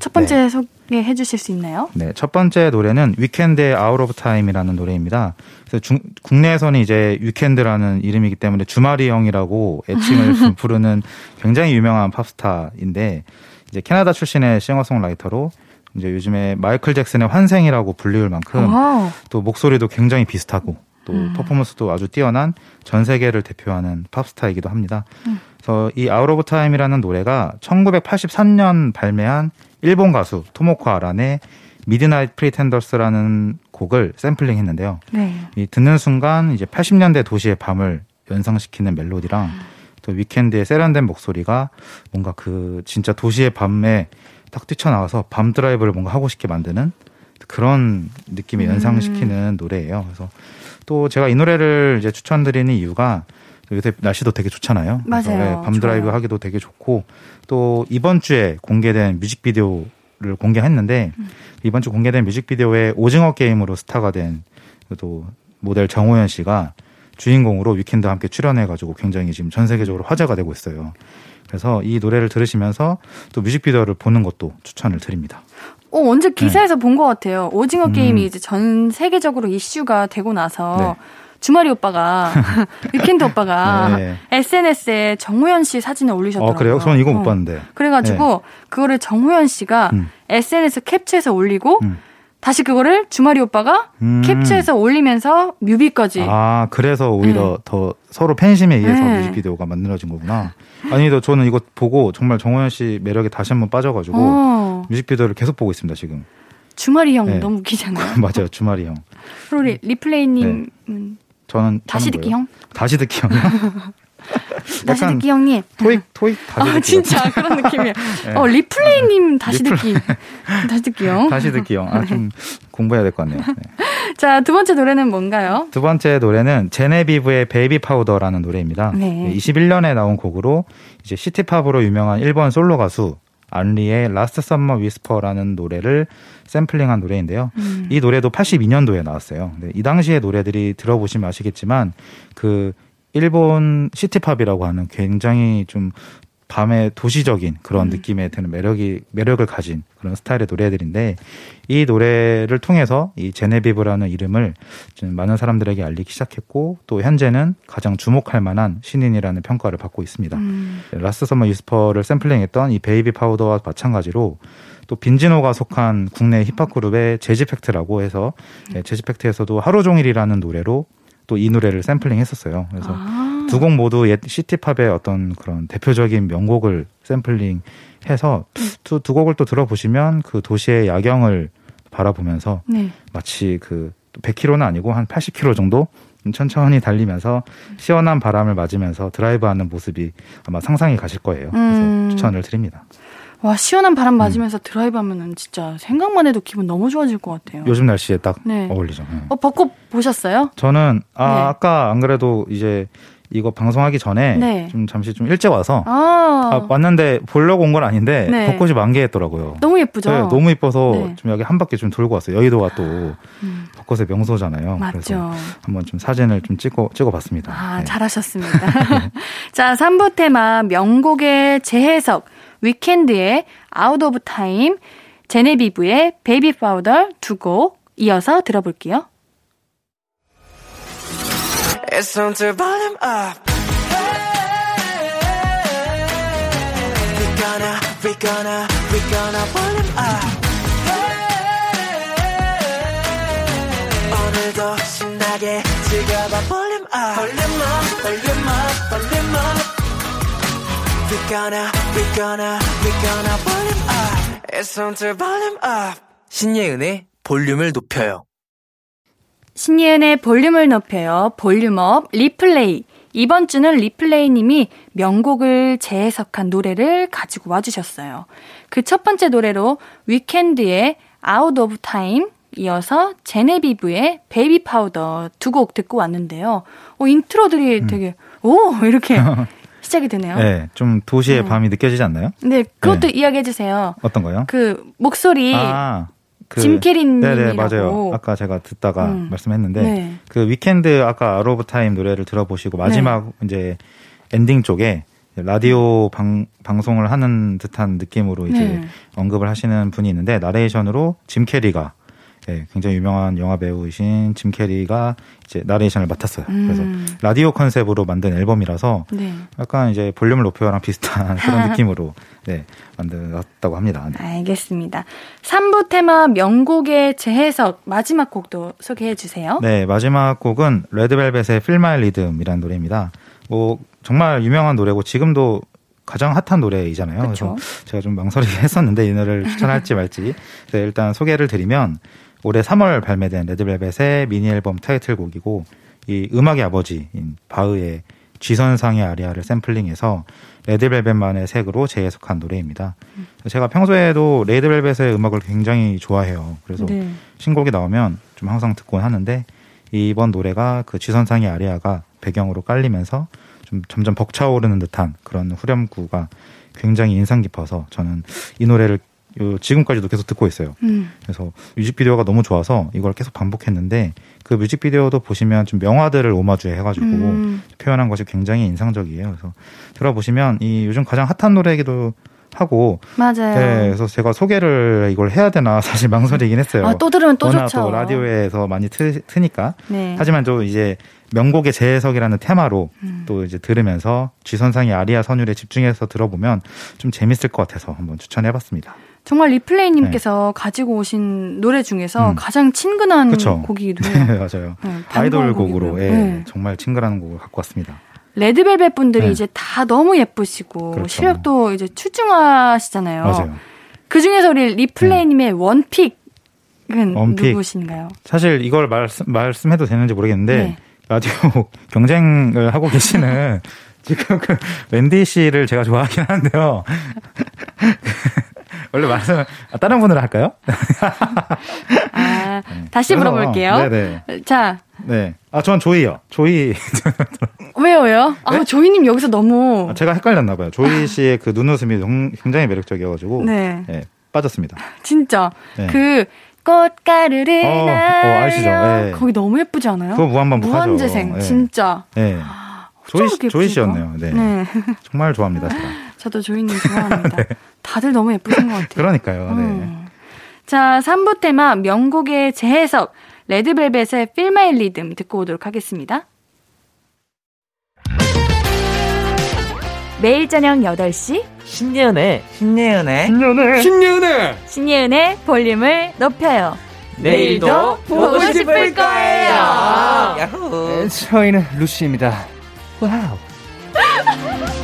첫 번째 네. 소개해 주실 수 있나요? 네, 첫 번째 노래는 위켄드의 Out of Time이라는 노래입니다. 그래서 중, 국내에서는 이제 위켄드라는 이름이기 때문에 주말이 형이라고 애칭을 *laughs* 부르는 굉장히 유명한 팝스타인데 이제 캐나다 출신의 싱어송라이터로 이제 요즘에 마이클 잭슨의 환생이라고 불리울 만큼 오. 또 목소리도 굉장히 비슷하고 또 음. 퍼포먼스도 아주 뛰어난 전 세계를 대표하는 팝스타이기도 합니다. 음. 그래서 이 Out of Time이라는 노래가 1983년 발매한 일본 가수 토모코 아란의 Midnight Pretenders라는 곡을 샘플링 했는데요. 네. 이 듣는 순간 이제 80년대 도시의 밤을 연상시키는 멜로디랑 음. 또 위켄드의 세련된 목소리가 뭔가 그 진짜 도시의 밤에 딱 뛰쳐나와서 밤 드라이브를 뭔가 하고 싶게 만드는 그런 느낌이 연상시키는 음. 노래예요. 그래서 또 제가 이 노래를 이제 추천드리는 이유가 요새 날씨도 되게 좋잖아요. 맞아요. 네, 밤 드라이브 좋아요. 하기도 되게 좋고 또 이번 주에 공개된 뮤직비디오를 공개했는데 음. 이번 주 공개된 뮤직비디오에 오징어 게임으로 스타가 된 또 모델 정호연 씨가 주인공으로 위켄드와 함께 출연해가지고 굉장히 지금 전 세계적으로 화제가 되고 있어요. 그래서 이 노래를 들으시면서 또 뮤직비디오를 보는 것도 추천을 드립니다. 어, 언제 기사에서 네. 본것 같아요. 오징어 음. 게임이 이제 전 세계적으로 이슈가 되고 나서 네. 주말이 오빠가 *laughs* 위켄드 오빠가 네. SNS에 정호연 씨 사진을 올리셨더라고요. 아, 그래요? 저는 이거 못 어. 봤는데. 그래가지고 네. 그거를 정호연 씨가 음. SNS 캡처해서 올리고 음. 다시 그거를 주말이 오빠가 음. 캡처해서 올리면서 뮤비까지. 아 그래서 오히려 네. 더 서로 팬심에 의해서 네. 뮤직비디오가 만들어진 거구나. 아니, 또 저는 이거 보고 정말 정호연 씨 매력에 다시 한번 빠져가지고 어. 뮤직비디오를 계속 보고 있습니다 지금. 주말이 형 네. 너무 웃기잖아요. *laughs* 맞아요, 주말이 형. 그리고 리플레이님 저는 다시 듣기 형? 다시 듣기 형이요? *laughs* 다시 듣기 형님. 토익 토익 *laughs* 다시 듣기. 아 진짜 그런 느낌이에요. 네. 어 리플레이님 다시 리플... 듣기. 다시 듣기 형. 다시 듣기 형. 아좀 공부해야 될 것 같네요. 네. 자두 번째 노래는 뭔가요? 두 번째 노래는 제네비브의 Baby Powder라는 노래입니다. 네. 21년에 나온 곡으로 이제 시티팝으로 유명한 일본 솔로 가수 안리의 Last Summer Whisper라는 노래를 샘플링한 노래인데요. 음. 이 노래도 82년도에 나왔어요. 이 당시의 노래들이 들어보시면 아시겠지만 그 일본 시티팝이라고 하는 굉장히 좀 밤의 도시적인 그런 음. 느낌에 드는 매력이 매력을 가진 그런 스타일의 노래들인데 이 노래를 통해서 이 제네비브라는 이름을 좀 많은 사람들에게 알리기 시작했고 또 현재는 가장 주목할 만한 신인이라는 평가를 받고 있습니다. 음. Last Summer Whisper를 샘플링했던 이 Baby Powder와 마찬가지로 또 빈지노가 속한 국내 힙합 그룹의 재즈팩트라고 해서 네, 재즈팩트에서도 하루 종일이라는 노래로 또 이 노래를 샘플링 했었어요. 그래서 아. 두 곡 모두 옛 시티팝의 어떤 그런 대표적인 명곡을 샘플링 해서 두, 두 곡을 또 들어보시면 그 도시의 야경을 바라보면서 네. 마치 그 100km는 아니고 한 80km 정도 천천히 달리면서 시원한 바람을 맞으면서 드라이브하는 모습이 아마 상상이 가실 거예요. 그래서 음. 추천을 드립니다. 와 시원한 바람 맞으면서 음. 드라이브 하면은 진짜 생각만 해도 기분 너무 좋아질 것 같아요. 요즘 날씨에 딱 네. 어울리죠. 네. 어 벚꽃 보셨어요? 저는 아 네. 아까 안 그래도 이제 이거 방송하기 전에 네. 좀 잠시 좀 일찍 와서 아. 아, 왔는데 보려고 온 건 아닌데 네. 벚꽃이 만개했더라고요. 너무 예쁘죠. 네, 너무 예뻐서 네. 좀 여기 한 바퀴 좀 돌고 왔어요. 여의도가 또 음. 벚꽃의 명소잖아요. 맞죠. 그래서 한번 좀 사진을 좀 찍어 찍어봤습니다. 아 네. 잘하셨습니다. *laughs* *laughs* 자 3부 테마 명곡의 재해석 위켄드의 Out of Time 제네비브의 Baby Powder 두 곡 이어서 들어볼게요. It's time to volume up. We gonna, we gonna, we gonna volume up. 오늘도 신나게 즐겨봐 volume up. Volume up, volume up, volume up. We gonna, we gonna, we gonna volume up. It's time to volume up. 신예은의 볼륨을 높여요. 신예은의 볼륨을 높여요. 볼륨업 리플레이. 이번 주는 리플레이님이 명곡을 재해석한 노래를 가지고 와주셨어요. 그 첫 번째 노래로 위켄드의 Out of Time 이어서 제네비브의 Baby Powder 두 곡 듣고 왔는데요. 어, intro들이 음. 되게 오 이렇게 *laughs* 시작이 되네요. 네, 좀 도시의 네. 밤이 느껴지지 않나요? 네, 그것도 네. 이야기해 주세요. 어떤 거요? 그 목소리 아. 그 짐 캐리님이라고. 네네 맞아요. 아까 제가 듣다가 음. 말씀했는데 네. 그 위켄드 아까 Out of Time 노래를 들어보시고 마지막 네. 이제 엔딩 쪽에 라디오 방, 방송을 하는 듯한 느낌으로 이제 네. 언급을 하시는 분이 있는데 나레이션으로 짐 캐리가 네, 굉장히 유명한 영화 배우이신 짐 캐리가 이제 나레이션을 맡았어요. 음. 그래서 라디오 컨셉으로 만든 앨범이라서 네. 약간 이제 볼륨을 높여랑 비슷한 *laughs* 그런 느낌으로 네, 만들었다고 합니다. 네. 알겠습니다. 3부 테마 명곡의 재해석 마지막 곡도 소개해 주세요. 네, 마지막 곡은 레드벨벳의 Feel My Rhythm이라는 노래입니다. 뭐 정말 유명한 노래고 지금도 가장 핫한 노래이잖아요. 그쵸? 그래서 제가 좀 망설이게 *laughs* 했었는데 이 노래를 추천할지 말지. 일단 소개를 드리면 올해 3월 발매된 레드벨벳의 미니 앨범 타이틀곡이고 이 음악의 아버지인 바흐의 쥐선상의 아리아를 샘플링해서 레드벨벳만의 색으로 재해석한 노래입니다. 음. 제가 평소에도 레드벨벳의 음악을 굉장히 좋아해요. 그래서 네. 신곡이 나오면 좀 항상 듣곤 하는데 이번 노래가 그 쥐선상의 아리아가 배경으로 깔리면서 좀 점점 벅차오르는 듯한 그런 후렴구가 굉장히 인상 깊어서 저는 이 노래를 지금까지도 계속 듣고 있어요. 음. 그래서 뮤직비디오가 너무 좋아서 이걸 계속 반복했는데 그 뮤직비디오도 보시면 좀 명화들을 오마주해 해가지고 음. 표현한 것이 굉장히 인상적이에요. 그래서 들어보시면 이 요즘 가장 핫한 노래이기도 하고 맞아요. 네, 그래서 제가 소개를 이걸 해야 되나 *laughs* 사실 망설이긴 했어요. 아, 또 들으면 또 좋죠. 또 라디오에서 많이 트, 트니까. 네. 하지만 또 이제 명곡의 재해석이라는 테마로 음. 또 이제 들으면서 쥐선상의 아리아 선율에 집중해서 들어보면 좀 재밌을 것 같아서 한번 추천해봤습니다. 정말 리플레이님께서 네. 가지고 오신 노래 중에서 음. 가장 친근한 그쵸. 곡이기도 해요. 네, *laughs* 맞아요. 네, 아이돌 곡으로 예, 네. 정말 친근한 곡을 갖고 왔습니다. 레드벨벳 분들이 네. 이제 다 너무 예쁘시고 그렇죠. 실력도 이제 출중하시잖아요. 맞아요. 그 중에서 우리 리플레이님의 네. 원픽은 원픽. 누구신가요? 사실 이걸 말씀, 말씀해도 되는지 모르겠는데 라디오 *laughs* 경쟁을 하고 계시는 *laughs* 지금 그 웬디 씨를 제가 좋아하긴 하는데요. 원래 말씀 아, 다른 분으로 할까요? *laughs* 아, 다시 물어볼게요. 네네. 자. 네. 아, 전 조이요. 조이. *laughs* 왜요, 왜요? 아, 네? 아, 조이님 여기서 너무. 아, 제가 헷갈렸나 봐요. 조이 씨의 그 눈웃음이 굉장히 매력적이어가지고. 네. 네 빠졌습니다. 진짜. 네. 그, 꽃가루를 어, 어, 아시죠? 네. 거기 너무 예쁘지 않아요? 그거 무한반복하죠. 무한재생, 네. 진짜. 네. 조이, 조이 씨였네요. 네. 네. 정말 좋아합니다, 제가. 저도 조이님 좋아합니다. *laughs* 네. 다들 너무 예쁘신 것 같아요. 그러니까요. 네. 음. 자, 3부 테마 명곡의 재해석 레드벨벳의 Feel My Rhythm 듣고 오도록 하겠습니다. 매일 저녁 8시 신예은의 신예은의 신예은의 신예은의 신예은의 볼륨을 높여요. 내일도 보고 싶을 거예요. 야호. 네, 저희는 루시입니다. 와우. *laughs*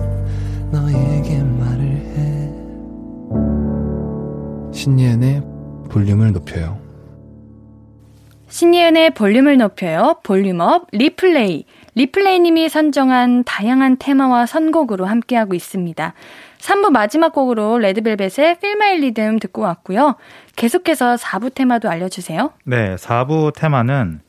신예은의 볼륨을 높여요 신예은의 볼륨을 높여요. 볼륨업 리플레이. 리플레이님이 선정한 다양한 테마와 선곡으로 함께하고 있습니다. 3부 마지막 곡으로 레드벨벳의 Feel My Rhythm 듣고 왔고요. 계속해서 4부 테마도 알려주세요. 네, 4부 테마는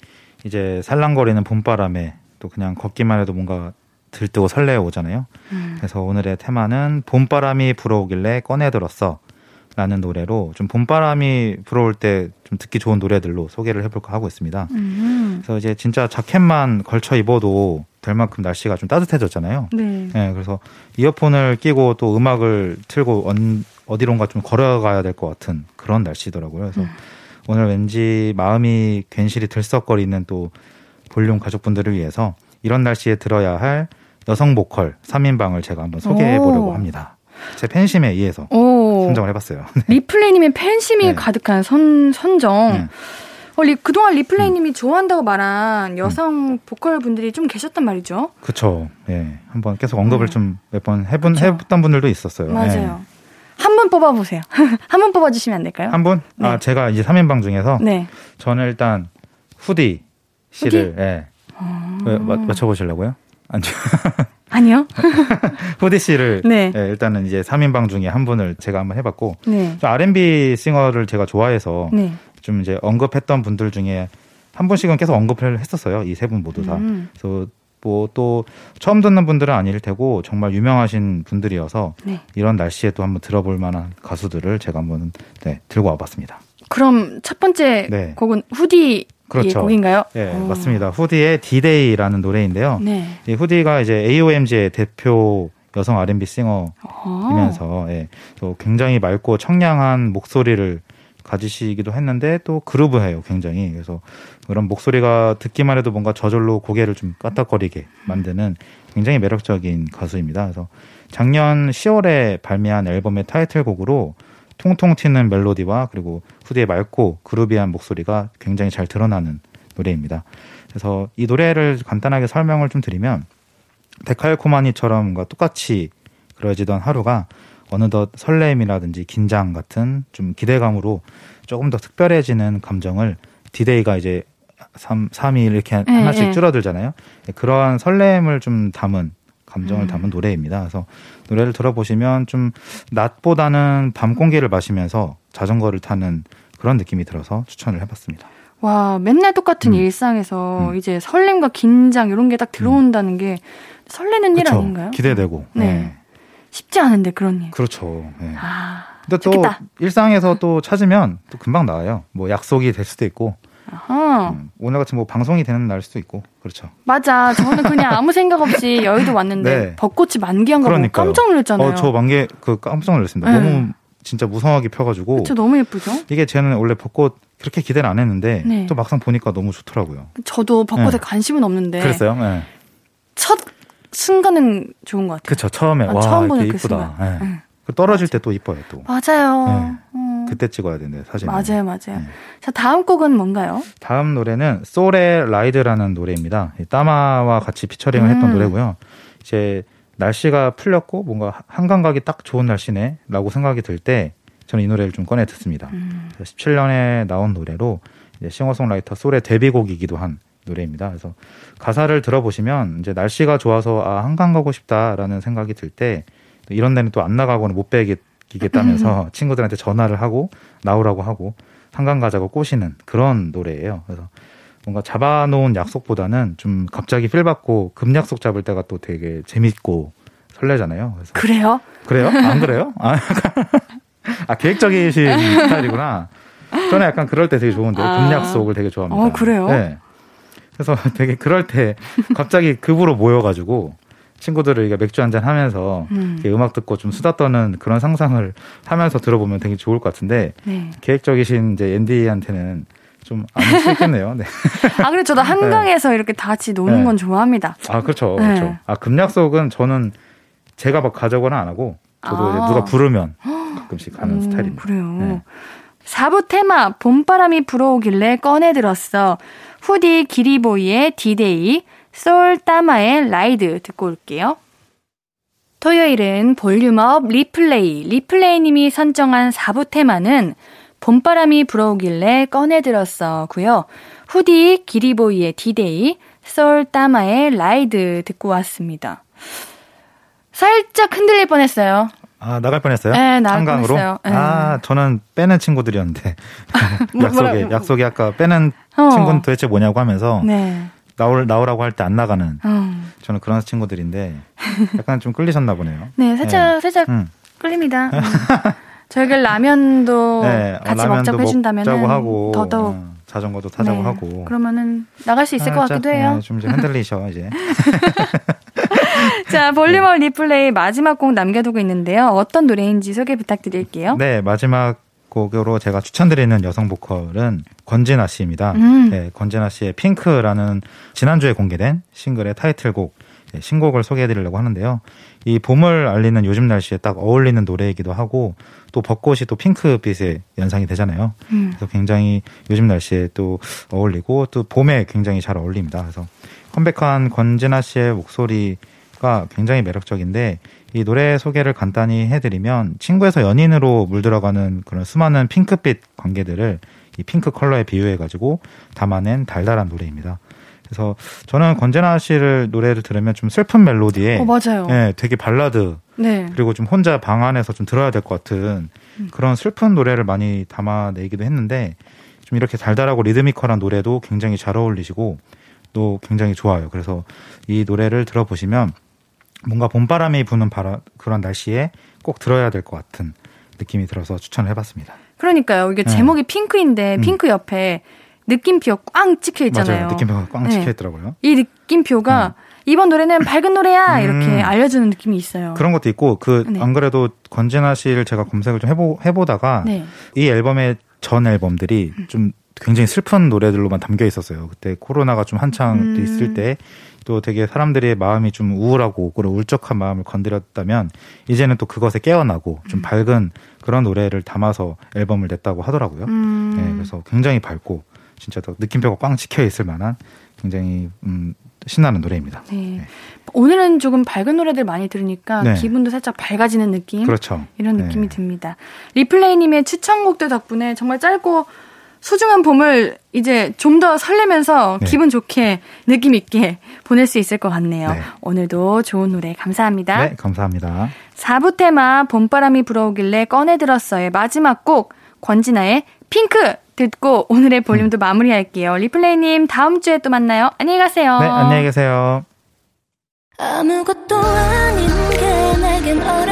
이제 살랑거리는 봄바람에 또 그냥 걷기만 해도 뭔가 들뜨고 설레어 오잖아요. 음. 그래서 오늘의 테마는 봄바람이 불어오길래 꺼내들었어. 라는 노래로 좀 봄바람이 불어올 때 좀 듣기 좋은 노래들로 소개를 해볼까 하고 있습니다. 음. 그래서 이제 진짜 자켓만 걸쳐 입어도 될 만큼 날씨가 좀 따뜻해졌잖아요. 네. 네 그래서 이어폰을 끼고 또 음악을 틀고 언, 어디론가 좀 걸어가야 될 것 같은 그런 날씨더라고요. 그래서 음. 오늘 왠지 마음이 괜시리 들썩거리는 또 볼륨 가족분들을 위해서 이런 날씨에 들어야 할 여성 보컬 3인방을 제가 한번 소개해 보려고 합니다. 제 팬심에 의해서 오. 선정을 해봤어요. *laughs* 네. 리플레이님의 팬심이 네. 가득한 선, 선정. 네. 어, 리, 그동안 리플레이님이 음. 좋아한다고 말한 여성 음. 보컬 분들이 좀 계셨단 말이죠. 그쵸. 예. 한번 계속 언급을 음. 좀몇 번 해본, 그쵸. 해봤던 분들도 있었어요. 맞아요. 예. 한분 뽑아보세요. *laughs* 한 분 뽑아주시면 안 될까요? 한 분? 네. 아, 제가 이제 3인방 중에서. 네. 저는 일단 후디 씨를, 후디? 예. 아... 맞춰보시려고요? 아니요. 아니요. *laughs* 후디 씨를 네. 예, 일단은 이제 3인방 중에 한 분을 제가 한번 해봤고 네. R&B 싱어를 제가 좋아해서 네. 좀 이제 언급했던 분들 중에 한 분씩은 계속 언급을 했었어요. 이 세 분 모두 다. 음. 그래서 뭐 또 처음 듣는 분들은 아닐 테고 정말 유명하신 분들이어서 네. 이런 날씨에 또 한번 들어볼 만한 가수들을 제가 한번 네, 들고 와봤습니다. 그럼 첫 번째 네. 곡은 후디 그렇죠. 곡인가요? 네, 오. 맞습니다. 후디의 디데이라는 노래인데요. 네. 이 후디가 이제 AOMG의 대표 여성 R&B 싱어이면서 예, 또 굉장히 맑고 청량한 목소리를 가지시기도 했는데 또 groove해요 굉장히 그래서 그런 목소리가 듣기만 해도 뭔가 저절로 고개를 좀 까딱거리게 만드는 굉장히 매력적인 가수입니다. 그래서 작년 10월에 발매한 앨범의 타이틀곡으로 통통 튀는 멜로디와 그리고 후디의 맑고 groovy한 목소리가 굉장히 잘 드러나는 노래입니다. 그래서 이 노래를 간단하게 설명을 좀 드리면 데칼코마니처럼 뭔가 똑같이 그려지던 하루가 어느덧 설렘이라든지 긴장 같은 좀 기대감으로 조금 더 특별해지는 감정을 디데이가 이제 3, 3일 이렇게 네, 하나씩 네. 줄어들잖아요. 그러한 설렘을 좀 담은 감정을 음. 담은 노래입니다. 그래서 노래를 들어보시면 좀 낮보다는 밤 공기를 마시면서 자전거를 타는 그런 느낌이 들어서 추천을 해봤습니다. 와, 맨날 똑같은 음. 일상에서 음. 이제 설렘과 긴장 이런 게 딱 들어온다는 게 설레는 그쵸. 일 아닌가요? 기대되고. 네. 네. 쉽지 않은데 그런 일. 그렇죠. 네. 아, 근데 또 좋겠다. 일상에서 또 찾으면 또 금방 나와요. 뭐 약속이 될 수도 있고. 음, 오늘 같은 뭐 방송이 되는 날 수도 있고 그렇죠. 맞아. 저는 그냥 *laughs* 아무 생각 없이 여의도 왔는데 네. 벚꽃이 만개한 거 보고 깜짝 놀랐잖아요. 어, 저 만개 그 깜짝 놀랐습니다. 네. 너무 진짜 무성하게 펴가지고. 그렇죠. 너무 예쁘죠. 이게 저는 원래 벚꽃 그렇게 기대를 안 했는데 네. 또 막상 보니까 너무 좋더라고요. 저도 벚꽃에 네. 관심은 없는데. 그랬어요. 네. 첫 순간은 좋은 것 같아요. 그렇죠. 처음에 아, 와 처음 이게 그 이쁘다. 그 네. 떨어질 때 또 이뻐요 또. 맞아요. 네. 음. 그때 찍어야 되는데 사실. 맞아요, 맞아요. 네. 자 다음 곡은 뭔가요? 다음 노래는 솔의 Ride라는 노래입니다. 따마와 같이 featuring을 음. 했던 노래고요. 이제 날씨가 풀렸고 뭔가 한강 가기 딱 좋은 날씨네라고 생각이 들 때 저는 이 노래를 좀 꺼내 듣습니다. 음. 17년에 나온 노래로 이제 싱어송라이터 솔의 데뷔곡이기도 한 노래입니다. 그래서 가사를 들어보시면 이제 날씨가 좋아서 아 한강 가고 싶다라는 생각이 들 때 이런 데는 또 안 나가고는 못 빼 겠다면서 친구들한테 전화를 하고 나오라고 하고 한강 가자고 꼬시는 그런 노래예요. 그래서 뭔가 잡아놓은 약속보다는 좀 갑자기 필 받고 급 약속 잡을 때가 또 되게 재밌고 설레잖아요. 그래서 그래요? 그래요? 안 그래요? 아, *laughs* 아 계획적이신 스타일이구나. 저는 약간 그럴 때 되게 좋은데 아. 급 약속을 되게 좋아합니다. 어, 그래요? 네. 그래서 *laughs* 되게 그럴 때 갑자기 급으로 모여가지고 친구들을 맥주 한잔 하면서 음. 음악 듣고 좀 수다 떠는 그런 상상을 하면서 들어보면 되게 좋을 것 같은데 네. 계획적이신 이제 앤디한테는 좀안 있겠네요. 네. *laughs* 아, 그래 저도 한강에서 네. 이렇게 다 같이 노는 네. 건 좋아합니다. 아, 그렇죠. 네. 그렇죠. 아, 금약속은 저는 제가 막 가져거나 안 하고 저도 아. 누가 부르면 *gasps* 가끔씩 가는 오, 스타일입니다. 그래요. 네. 4부 테마 봄바람이 불어오길래 꺼내 들었어. 후디 기리보이의 디데이, 솔 따마의 Ride 듣고 올게요. 토요일은 볼륨업 리플레이, 리플레이님이 선정한 4부 테마는 봄바람이 불어오길래 꺼내들었어고요. 후디 기리보이의 디데이, 솔 따마의 Ride 듣고 왔습니다. 살짝 흔들릴 뻔했어요. 아 나갈 뻔했어요? 네, 나갈 뻔했어요. 네. 아 저는 빼는 친구들이었는데 뭐, *laughs* 약속에 약속이 아까 빼는 어. 친구는 도대체 뭐냐고 하면서 네. 나올 나오라고 할 때 안 나가는 어. 저는 그런 친구들인데 약간 좀 끌리셨나 보네요. *laughs* 네, 살짝 네. 살짝 음. 끌립니다. 음. *laughs* 저희가 라면도 네, 어, 같이 먹자고 해준다면 더더욱 어, 자전거도 타자고 네. 하고 그러면은 나갈 수 있을 아, 것 같기도 해요. 네, 좀 이제 흔들리셔 이제. *laughs* 자 볼륨업 리플레이 마지막 곡 남겨두고 있는데요. 어떤 노래인지 소개 부탁드릴게요. 네 마지막 곡으로 제가 추천드리는 여성 보컬은 권진아 씨입니다. 음. 네, 권진아 씨의 핑크라는 지난주에 공개된 싱글의 타이틀곡 네, 신곡을 소개해드리려고 하는데요. 이 봄을 알리는 요즘 날씨에 딱 어울리는 노래이기도 하고 또 벚꽃이 또 핑크빛의 연상이 되잖아요. 음. 그래서 굉장히 요즘 날씨에 또 어울리고 또 봄에 굉장히 잘 어울립니다. 그래서 컴백한 권진아 씨의 목소리 가 굉장히 매력적인데 이 노래 소개를 간단히 해드리면 친구에서 연인으로 물들어가는 그런 수많은 핑크빛 관계들을 이 핑크 컬러에 비유해가지고 담아낸 달달한 노래입니다. 그래서 저는 권재나 씨를 노래를 들으면 좀 슬픈 멜로디에 어, 맞아요. 네, 되게 발라드 네. 그리고 좀 혼자 방 안에서 좀 들어야 될 것 같은 음. 그런 슬픈 노래를 많이 담아내기도 했는데 좀 이렇게 달달하고 리드미컬한 노래도 굉장히 잘 어울리시고 또 굉장히 좋아요. 그래서 이 노래를 들어보시면 뭔가 봄바람이 부는 바라, 그런 날씨에 꼭 들어야 될 것 같은 느낌이 들어서 추천을 해봤습니다. 그러니까요. 이게 네. 제목이 핑크인데 음. 핑크 옆에 느낌표 꽝 찍혀 있잖아요. 맞아요. 느낌표가 꽝 찍혀 네. 있더라고요. 이 느낌표가 음. 이번 노래는 밝은 노래야 이렇게 음. 알려주는 느낌이 있어요. 그런 것도 있고 그안 네. 그래도 권진아 씨를 제가 검색을 좀 해보 해보다가 네. 이 앨범의 전 앨범들이 음. 좀 굉장히 슬픈 노래들로만 담겨 있었어요. 그때 코로나가 좀 한창 음. 있을 때 또 되게 사람들의 마음이 좀 우울하고 그런 울적한 마음을 건드렸다면 이제는 또 그것에 깨어나고 좀 음. 밝은 그런 노래를 담아서 앨범을 냈다고 하더라고요. 음. 네, 그래서 굉장히 밝고 진짜 더 느낌표가 꽝 찍혀 있을 만한 굉장히 음, 신나는 노래입니다. 네. 네. 오늘은 조금 밝은 노래들 많이 들으니까 네. 기분도 살짝 밝아지는 느낌. 그렇죠. 이런 네. 느낌이 듭니다. 리플레이님의 추천곡들 덕분에 정말 짧고 소중한 봄을 이제 좀 더 설레면서 네. 기분 좋게 느낌 있게 보낼 수 있을 것 같네요. 네. 오늘도 좋은 노래 감사합니다. 네, 감사합니다. 4부 테마 봄바람이 불어오길래 꺼내 들었어요. 마지막 곡 권진아의 핑크 듣고 오늘의 볼륨도 음. 마무리할게요. 리플레이님 다음 주에 또 만나요. 안녕히 가세요. 네, 안녕히 계세요. 아무것도 아닌 게 내겐 어려워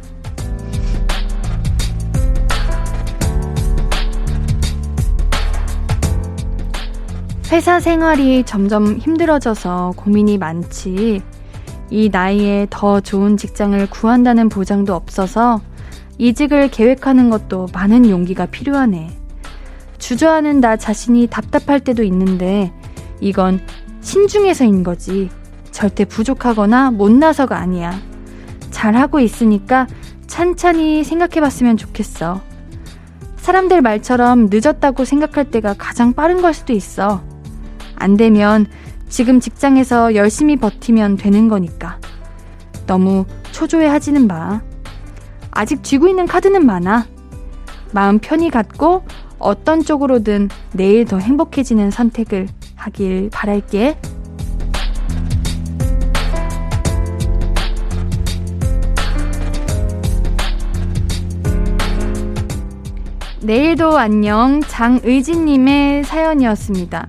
회사 생활이 점점 힘들어져서 고민이 많지. 이 나이에 더 좋은 직장을 구한다는 보장도 없어서 이직을 계획하는 것도 많은 용기가 필요하네. 주저하는 나 자신이 답답할 때도 있는데 이건 신중해서인 거지. 절대 부족하거나 못나서가 아니야. 잘하고 있으니까 찬찬히 생각해 봤으면 좋겠어. 사람들 말처럼 늦었다고 생각할 때가 가장 빠른 걸 수도 있어. 안 되면 지금 직장에서 열심히 버티면 되는 거니까. 너무 초조해 하지는 마. 아직 쥐고 있는 카드는 많아. 마음 편히 갖고 어떤 쪽으로든 내일 더 행복해지는 선택을 하길 바랄게. 내일도 안녕 장의진님의 사연이었습니다.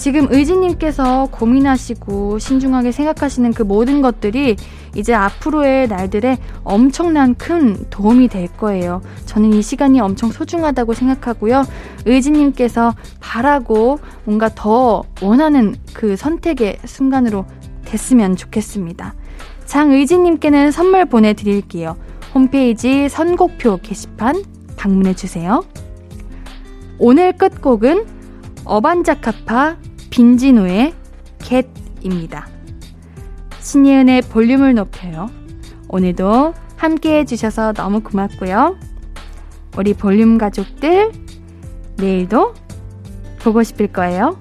지금 의진님께서 고민하시고 신중하게 생각하시는 그 모든 것들이 이제 앞으로의 날들에 엄청난 큰 도움이 될 거예요. 저는 이 시간이 엄청 소중하다고 생각하고요. 의진님께서 바라고 뭔가 더 원하는 그 선택의 순간으로 됐으면 좋겠습니다. 장의진님께는 선물 보내드릴게요. 홈페이지 선곡표 게시판 방문해주세요. 오늘 끝곡은 어반자카파 빈지노의 겟입니다. 신예은의 볼륨을 높여요. 오늘도 함께 해주셔서 너무 고맙고요. 우리 볼륨 가족들, 내일도 보고 싶을 거예요.